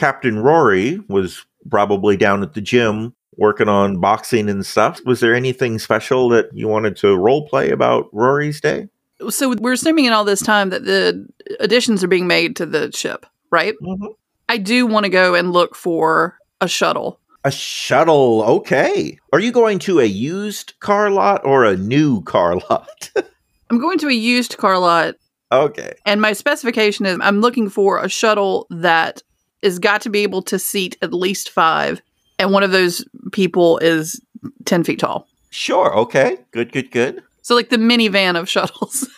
Captain Rory was probably down at the gym working on boxing and stuff. Was there anything special that you wanted to role play about Rory's day? So we're assuming in all this time that the additions are being made to the ship, right? Mm-hmm. I do want to go and look for a shuttle. A shuttle, okay. Are you going to a used car lot or a new car lot? *laughs* I'm going to a used car lot. Okay. And my specification is I'm looking for a shuttle that is got to be able to seat at least five, and one of those people is 10 feet tall. Sure, okay. Good, good, good. So, like the minivan of shuttles.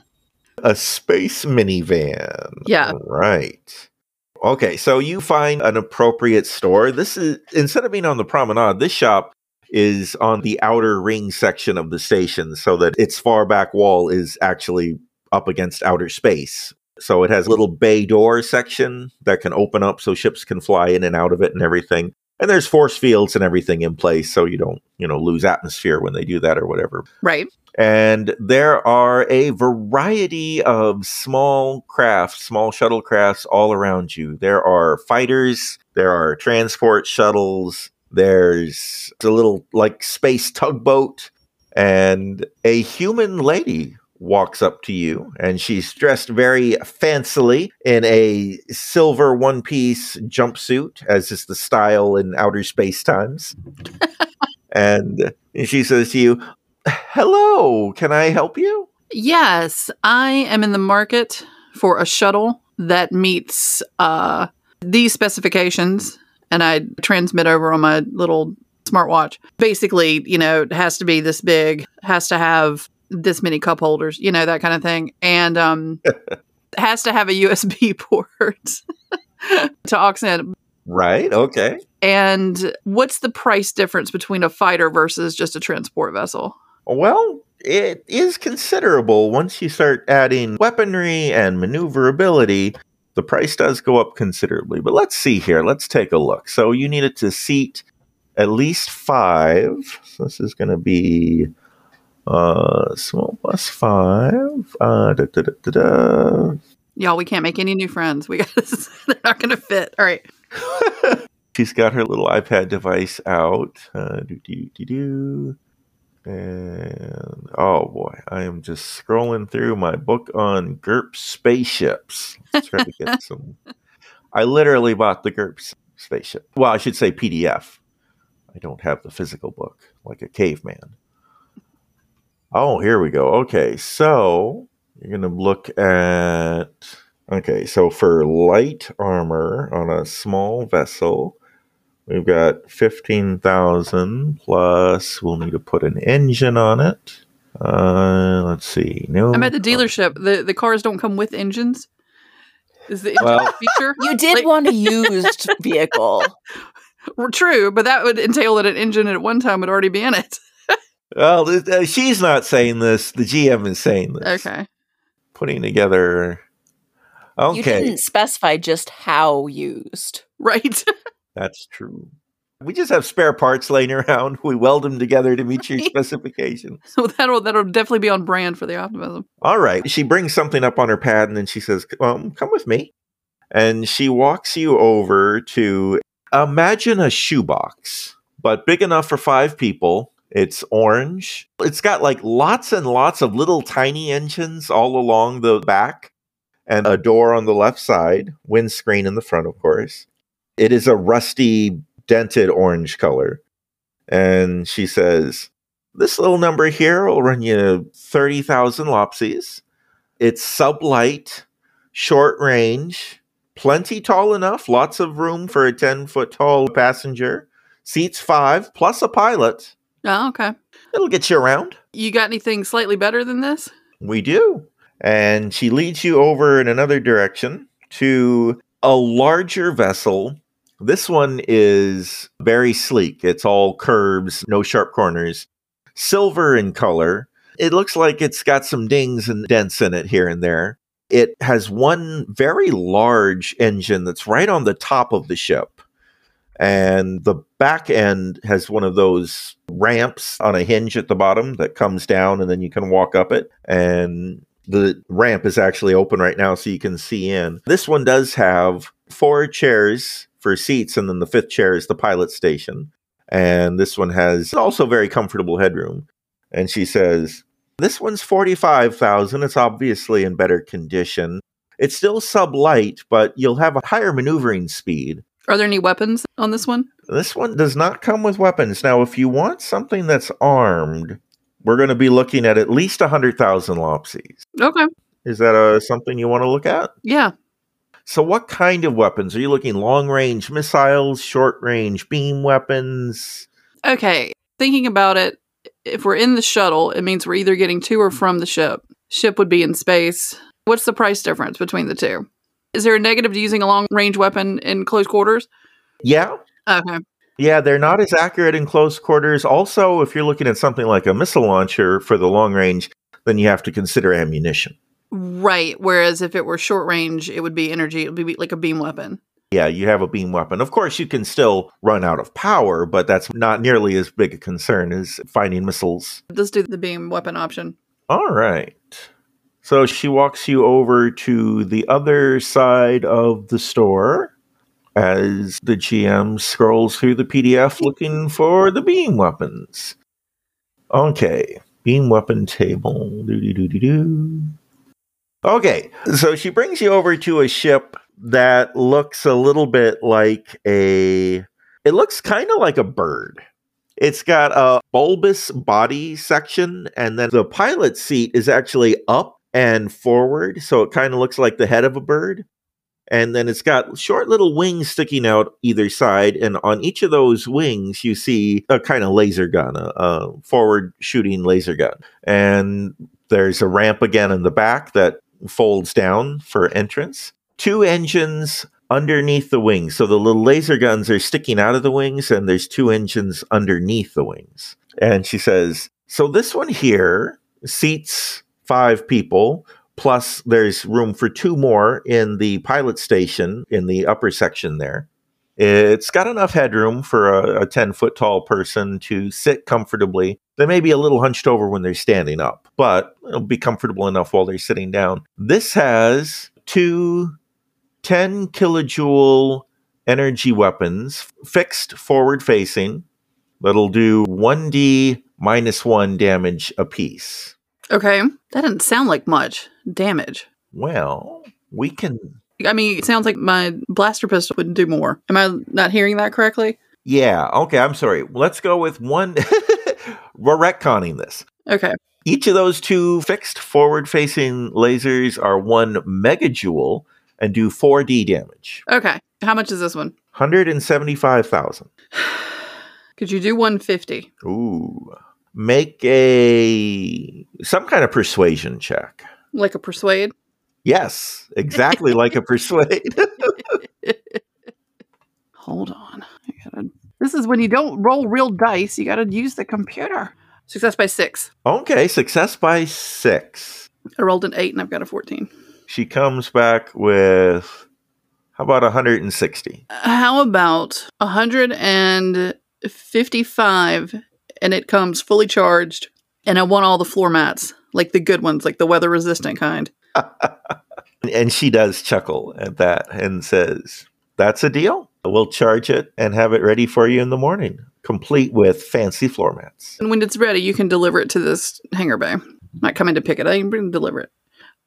*laughs* a space minivan. Yeah. Right. Okay, so you find an appropriate store. This is instead of being on the promenade, this shop is on the outer ring section of the station so that its far back wall is actually up against outer space. So it has a little bay door section that can open up so ships can fly in and out of it and everything. And there's force fields and everything in place so you don't, you know, lose atmosphere when they do that or whatever. Right. And there are a variety of small crafts, small shuttle crafts all around you. There are fighters, there are transport shuttles, there's a little like space tugboat, and a human lady walks up to you and she's dressed very fancily in a silver one piece jumpsuit, as is the style in outer space times. *laughs* and she says to you, Hello, can I help you? Yes, I am in the market for a shuttle that meets uh, these specifications, and I transmit over on my little smartwatch. Basically, you know, it has to be this big, has to have this many cup holders, you know, that kind of thing, and um, *laughs* has to have a USB *laughs* port *laughs* to aux in. Right. Okay. And what's the price difference between a fighter versus just a transport vessel? Well, it is considerable once you start adding weaponry and maneuverability. The price does go up considerably. But let's see here. Let's take a look. So you needed to seat at least five. So this is going to be uh, small plus five. Uh, da, da, da. Y'all, we can't make any new friends. We got *laughs* they're not going to fit. All right. *laughs* She's got her little iPad device out. Uh, do, do, do, do. And oh boy, I am just scrolling through my book on GURP spaceships. Let's try to get *laughs* some. I literally bought the GURP spaceship. Well, I should say PDF. I don't have the physical book like a caveman. Oh, here we go. Okay, so you're going to look at Okay, so for light armor on a small vessel, we've got 15,000 plus we'll need to put an engine on it. Uh, let's see. No. I'm at the dealership. The the cars don't come with engines. Is the engine Well- a feature? You did want a *laughs* used vehicle. True, but that would entail that an engine at one time would already be in it. Well, uh, she's not saying this. The GM is saying this. Okay. Putting together. Okay. You Okay, didn't specify just how used. Right. *laughs* that's true. We just have spare parts laying around. We weld them together to meet your specifications. So that'll that'll definitely be on brand for the optimism. All right. She brings something up on her pad and then she says, um, Come with me. And she walks you over to imagine a shoebox, but big enough for five people. It's orange. It's got like lots and lots of little tiny engines all along the back and a door on the left side, windscreen in the front, of course. It is a rusty, dented orange color. And she says, This little number here will run you 30,000 lopsies. It's sublight, short range, plenty tall enough, lots of room for a 10 foot tall passenger, seats five, plus a pilot. Oh, okay. It'll get you around. You got anything slightly better than this? We do. And she leads you over in another direction to a larger vessel. This one is very sleek. It's all curves, no sharp corners, silver in color. It looks like it's got some dings and dents in it here and there. It has one very large engine that's right on the top of the ship. And the back end has one of those ramps on a hinge at the bottom that comes down and then you can walk up it. And the ramp is actually open right now so you can see in. This one does have four chairs for seats, and then the fifth chair is the pilot station. And this one has also very comfortable headroom. And she says, This one's 45,000. It's obviously in better condition. It's still sublight, but you'll have a higher maneuvering speed. Are there any weapons on this one? This one does not come with weapons. Now, if you want something that's armed, we're going to be looking at at least 100,000 lopsies. Okay. Is that uh, something you want to look at? Yeah. So, what kind of weapons? Are you looking long range missiles, short range beam weapons? Okay. Thinking about it, if we're in the shuttle, it means we're either getting to or from the ship. Ship would be in space. What's the price difference between the two? Is there a negative to using a long range weapon in close quarters? Yeah. Okay. Yeah, they're not as accurate in close quarters. Also, if you're looking at something like a missile launcher for the long range, then you have to consider ammunition. Right. Whereas if it were short range, it would be energy. It would be like a beam weapon. Yeah, you have a beam weapon. Of course, you can still run out of power, but that's not nearly as big a concern as finding missiles. Let's do the beam weapon option. All right. So she walks you over to the other side of the store as the GM scrolls through the PDF looking for the beam weapons. Okay, beam weapon table. Okay, so she brings you over to a ship that looks a little bit like a. It looks kind of like a bird. It's got a bulbous body section, and then the pilot seat is actually up and forward, so it kind of looks like the head of a bird. And then it's got short little wings sticking out either side, and on each of those wings, you see a kind of laser gun, a, a forward shooting laser gun. And there's a ramp again in the back that folds down for entrance. Two engines underneath the wings. So the little laser guns are sticking out of the wings, and there's two engines underneath the wings. And she says, So this one here seats five people, plus there's room for two more in the pilot station in the upper section there. It's got enough headroom for a, a 10 foot tall person to sit comfortably. They may be a little hunched over when they're standing up, but it'll be comfortable enough while they're sitting down. This has two 10 kilojoule energy weapons fixed forward facing that'll do 1d minus 1 damage apiece. Okay. That didn't sound like much damage. Well, we can. I mean, it sounds like my blaster pistol wouldn't do more. Am I not hearing that correctly? Yeah, okay, I'm sorry. Let's go with one. *laughs* We're retconning this. Okay. Each of those two fixed forward facing lasers are one megajoule, and do 4d damage. Okay. How much is this one? 175,000. *sighs* Could you do 150? Ooh. Make a some kind of persuasion check. Like a persuade? Yes, exactly like a *laughs* persuade. Hold on. Gotta, this is when you don't roll real dice. You got to use the computer. Success by six. okay, success by 6. I rolled an eight and I've got a 14. She comes back with how about 160? How about 155 and it comes fully charged and I want all the floor mats, like the good ones, like the weather resistant kind. *laughs* And she does chuckle at that and says, That's a deal. We'll charge it and have it ready for you in the morning, complete with fancy floor mats. And when it's ready, you can deliver it to this hangar bay. I'm Not coming to pick it. I can bring deliver it.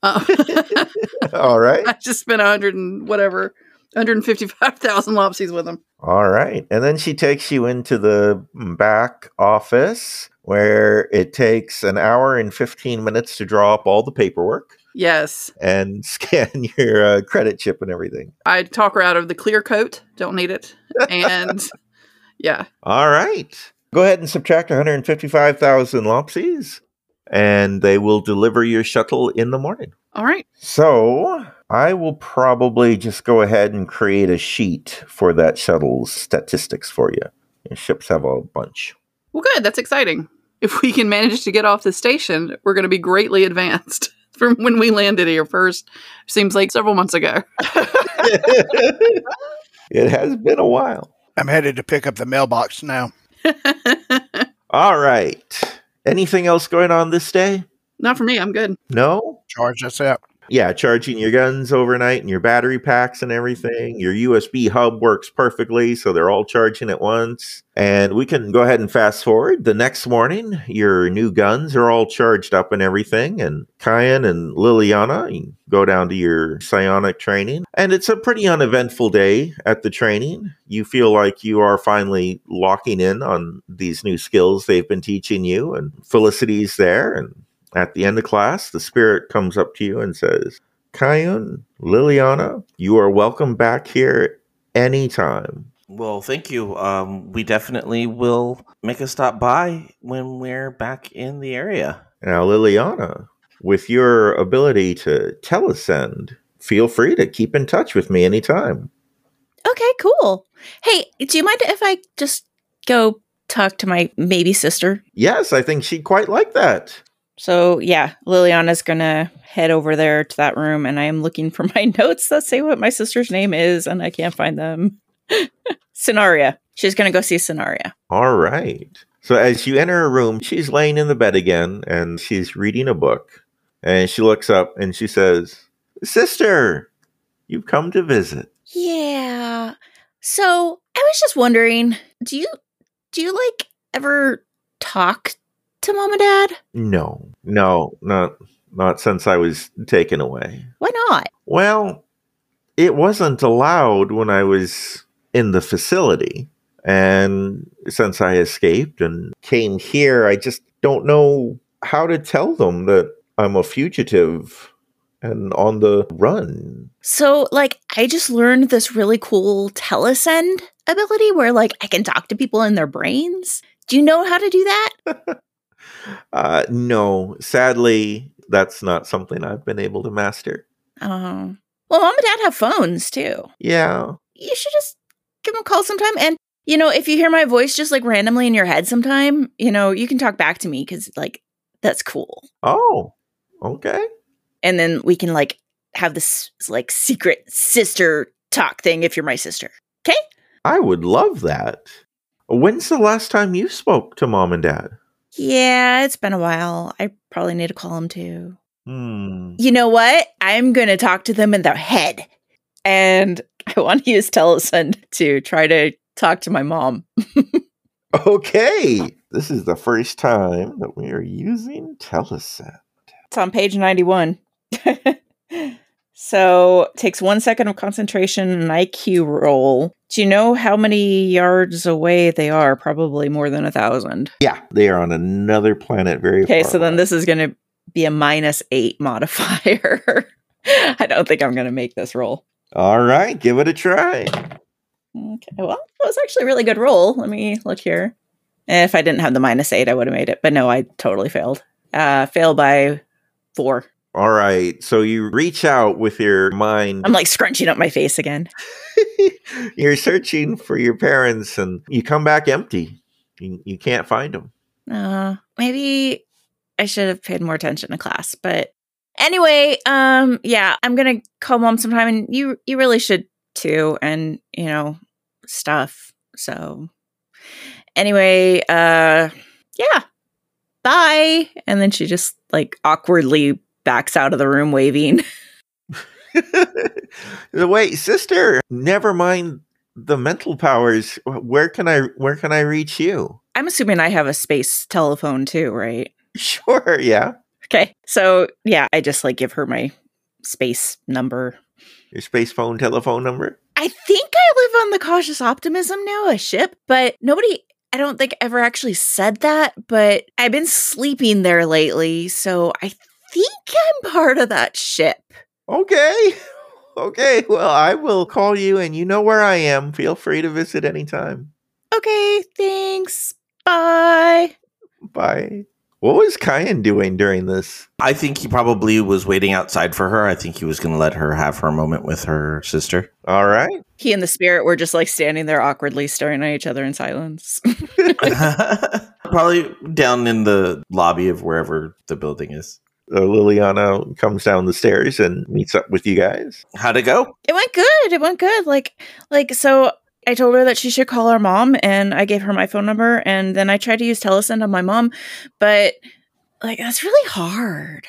Uh, *laughs* *laughs* All right. I just spent a hundred and whatever, 155,000 lopsies with them. All right. And then she takes you into the back office where it takes an hour and 15 minutes to draw up all the paperwork Yes. and *laughs* scan your uh, credit chip and everything. I talk her out of the clear coat. Don't need it. And *laughs* yeah. All right. Go ahead and subtract 155,000 lopsies and they will deliver your shuttle in the morning. All right. So I will probably just go ahead and create a sheet for that shuttle's statistics for you. Your ships have a bunch. Well, good. That's exciting. If we can manage to get off the station, we're going to be greatly advanced *laughs* from when we landed here first. Seems like several months ago. *laughs* It has been a while. I'm headed to pick up the mailbox now. *laughs* All right. Anything else going on this day? Not for me. I'm good. No? Charge us out. Yeah, charging your guns overnight and your battery packs and everything. Your USB hub works perfectly, so they're all charging at once. And we can go ahead and fast forward. The next morning, your new guns are all charged up and everything. And Kyan and Liliana go down to your psionic training. And it's a pretty uneventful day at the training. You feel like you are finally locking in on these new skills they've been teaching you. And Felicity's there and at the end of class, the spirit comes up to you and says, Kyan, Liliana, you are welcome back here anytime. Well, thank you. Um, we definitely will make a stop by when we're back in the area. Now, Liliana, with your ability to telesend, feel free to keep in touch with me anytime. Okay, cool. Hey, do you mind if I just go talk to my maybe sister? Yes, I think she'd quite like that. So yeah, Liliana's gonna head over there to that room, and I am looking for *laughs* my notes that say what my sister's name is, and I can't find them. *laughs* Scenaria. She's gonna go see Scenaria. All right. So as you enter her room, she's laying in the bed again and she's reading a book. And she looks up and she says, Sister, you've come to visit. Yeah. So I was just wondering, do you do you like ever talk to mom and dad? No, no, not not since I was taken away. Why not? Well, it wasn't allowed when I was in the facility. And since I escaped and came here, I just don't know how to tell them that I'm a fugitive and on the run. So like I just learned this really cool telesend ability where like I can talk to people in their brains. Do you know how to do that? *laughs* Uh, no, sadly, that's not something I've been able to master. Oh. Well, mom and dad have phones too. Yeah. You should just give them a call sometime. And, you know, if you hear my voice just like randomly in your head sometime, you know, you can talk back to me because, like, that's cool. Oh, okay. And then we can, like, have this, like, secret sister talk thing if you're my sister. Okay? I would love that. When's the last time you spoke to mom and dad? Yeah, it's been a while. I probably need to call him too. Hmm. You know what? I'm going to talk to them in their head. And *laughs* I want to use Telesend to try to talk to my mom. *laughs* Okay. This is the first time that we are using Telesend. It's on page 91. *laughs* so it takes one second of concentration and IQ roll. Do you know how many yards away they are? Probably more than a thousand. Yeah, they are on another planet very Okay, so then this is going to be a minus eight *laughs* modifier. I don't think I'm going to make this roll. All right, give it a try. Okay. Well, that was actually a really good roll. Let me look here. If I didn't have the minus eight, I would have made it. But no, I totally failed. Uh, failed by four. All right, so you reach out with your mind. I'm like scrunching up my face again. *laughs* You're searching for your parents, and you come back empty. You, you can't find them. Uh, maybe I should have paid more attention to class. But anyway, um, yeah, I'm gonna call mom sometime, and you you really should too, and you know stuff. So anyway, uh, yeah, bye. And then she just like awkwardly backs out of the room, waving. *laughs* *laughs* Wait, sister, never mind the mental powers. Where can I where can I reach you? I'm assuming I have a space telephone too, right? *laughs* Sure, yeah. Okay. So yeah, I just like give her my space number. Your space phone telephone number? I think I live on the cautious optimism now, a ship, but nobody I don't think ever actually said that, but I've been sleeping there lately, so I think I'm part of that ship. Okay. *laughs* Okay, well, I will call you and you know where I am. Feel free to visit anytime. Okay, thanks. Bye. Bye. What was Kyan doing during this? I think he probably was waiting outside for her. I think he was going to let her have her moment with her sister. All right. He and the spirit were just like standing there awkwardly staring at each other in silence. *laughs* *laughs* Probably down in the lobby of wherever the building is. Uh, Liliana comes down the stairs and meets up with you guys. How'd it go? It went good. It went good. Like like so I told her that she should call her mom and I gave her my phone number and then I tried to use Telesend on my mom, but like that's really hard.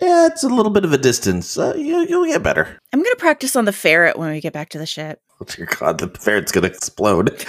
Yeah, it's a little bit of a distance. Uh, you, you'll get better. I'm gonna practice on the ferret when we get back to the ship. Oh, dear God, the ferret's going to explode. *laughs*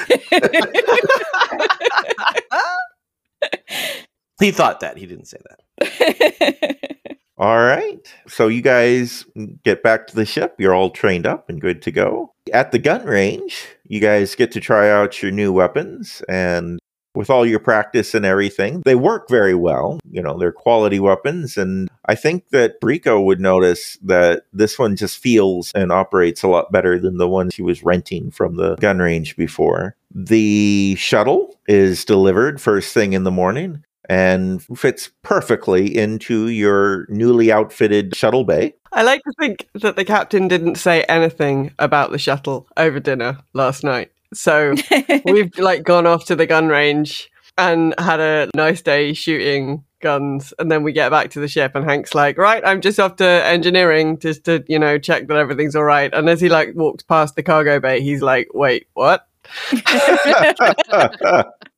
he thought that. He didn't say that. *laughs* All right. So you guys get back to the ship. You're all trained up and good to go. At the gun range, you guys get to try out your new weapons and with all your practice and everything, they work very well. You know, they're quality weapons. And I think that Rico would notice that this one just feels and operates a lot better than the one she was renting from the gun range before. The shuttle is delivered first thing in the morning and fits perfectly into your newly outfitted shuttle bay. I like to think that the captain didn't say anything about the shuttle over dinner last night. So *laughs* we've like gone off to the gun range and had a nice day shooting guns and then we get back to the ship and Hank's like, "Right, I'm just off to engineering just to, you know, check that everything's all right." And as he like walks past the cargo bay, he's like, "Wait, what?" *laughs* *laughs*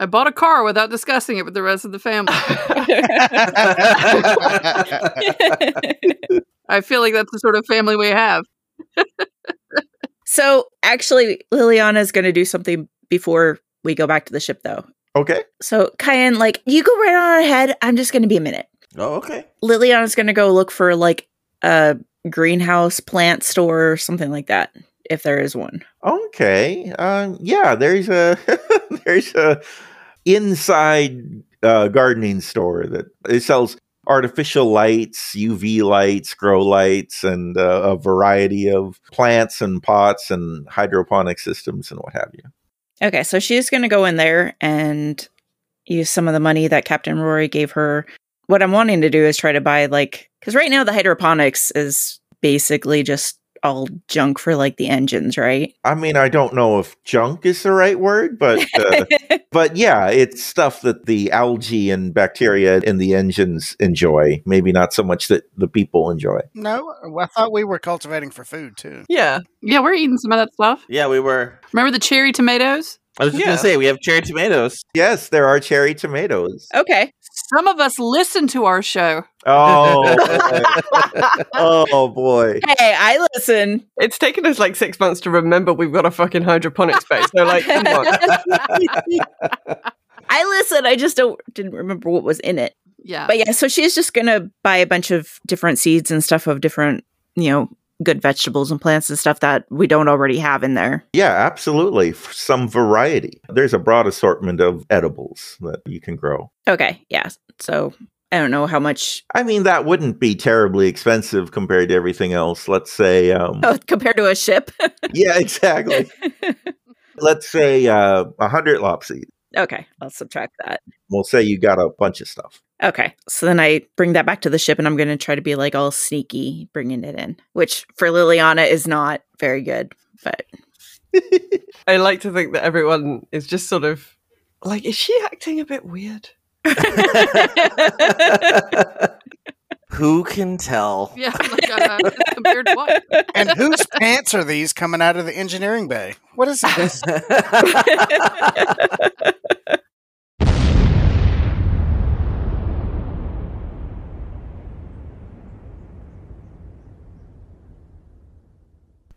I bought a car without discussing it with the rest of the family. *laughs* *laughs* I feel like that's the sort of family we have. *laughs* So actually, Liliana's going to do something before we go back to the ship, though. Okay. So Kyan, like, you go right on ahead. I'm just going to be a minute. Oh, okay. Liliana's going to go look for like a greenhouse plant store or something like that, if there is one. Okay. Um, yeah, there's a *laughs* there's a inside uh, gardening store that it sells artificial lights, UV lights, grow lights, and uh, a variety of plants and pots and hydroponic systems and what have you. Okay, so she's going to go in there and use some of the money that Captain Rory gave her. What I'm wanting to do is try to buy, like, because right now the hydroponics is basically just all junk for like the engines, right? I mean, I don't know if junk is the right word, but uh, *laughs* but yeah, it's stuff that the algae and bacteria in the engines enjoy. Maybe not so much that the people enjoy. No, I thought we were cultivating for food too. Yeah. Yeah, we're eating some of that stuff. Yeah, we were. Remember the cherry tomatoes? I was just Yeah. going to say, we have cherry tomatoes. Yes, there are cherry tomatoes. Okay. Some of us listen to our show. Oh, *laughs* oh boy. Hey, I listen. It's taken us like six months to remember we've got a fucking hydroponic space. So like, come on. *laughs* I listen. I just don't didn't remember what was in it. Yeah. But yeah, so she's just gonna buy a bunch of different seeds and stuff of different, you know, good vegetables and plants and stuff that we don't already have in there. Yeah, absolutely. Some variety. There's a broad assortment of edibles that you can grow. Okay, yeah. So I don't know how much I mean, that wouldn't be terribly expensive compared to everything else. Let's say, um, oh, compared to a ship. *laughs* yeah, exactly. *laughs* Let's say uh, a hundred lopsies. okay, I'll subtract that. We'll say you got a bunch of stuff. Okay, so then I bring that back to the ship, and I'm going to try to be like all sneaky, bringing it in, which for Liliana is not very good. But *laughs* I like to think that everyone is just sort of like, is she acting a bit weird? *laughs* Who can tell? *laughs* Yeah, like, uh, compared to what? And whose pants are these coming out of the engineering bay? What is this?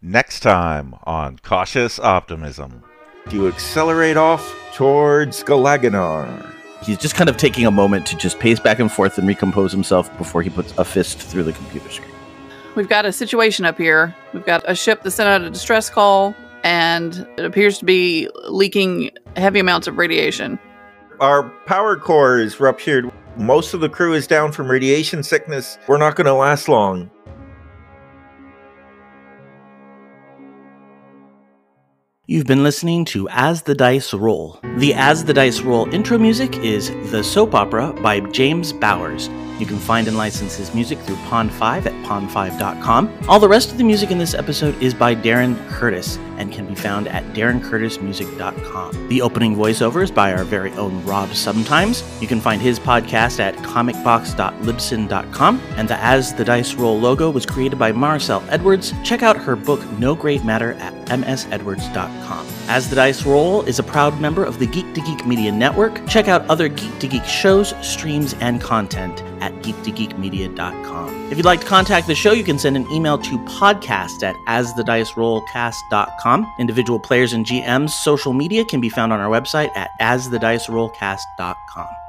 Next time on Cautious Optimism, you accelerate off towards Galaganar. He's just kind of taking a moment to just pace back and forth and recompose himself before he puts a fist through the computer screen. We've got a situation up here. We've got a ship that sent out a distress call, and it appears to be leaking heavy amounts of radiation. Our power core is ruptured. Most of the crew is down from radiation sickness. We're not going to last long. You've been listening to As the Dice Roll. The As the Dice Roll intro music is The Soap Opera by James Bowers. You can find and license his music through Pond5 at pond5.com. All the rest of the music in this episode is by Darren Curtis and can be found at darrencurtismusic.com. The opening voiceover is by our very own Rob Sometimes. You can find his podcast at comicbox.libsyn.com. And the As the Dice Roll logo was created by Marcel Edwards. Check out her book No Great Matter at msedwards.com. As the Dice Roll is a proud member of the Geek to Geek Media Network. Check out other Geek to Geek shows, streams, and content at geektogeekmedia.com. If you'd like to contact the show, you can send an email to podcast at asthedicerollcast.com. Individual players and GMs' social media can be found on our website at asthedicerollcast.com.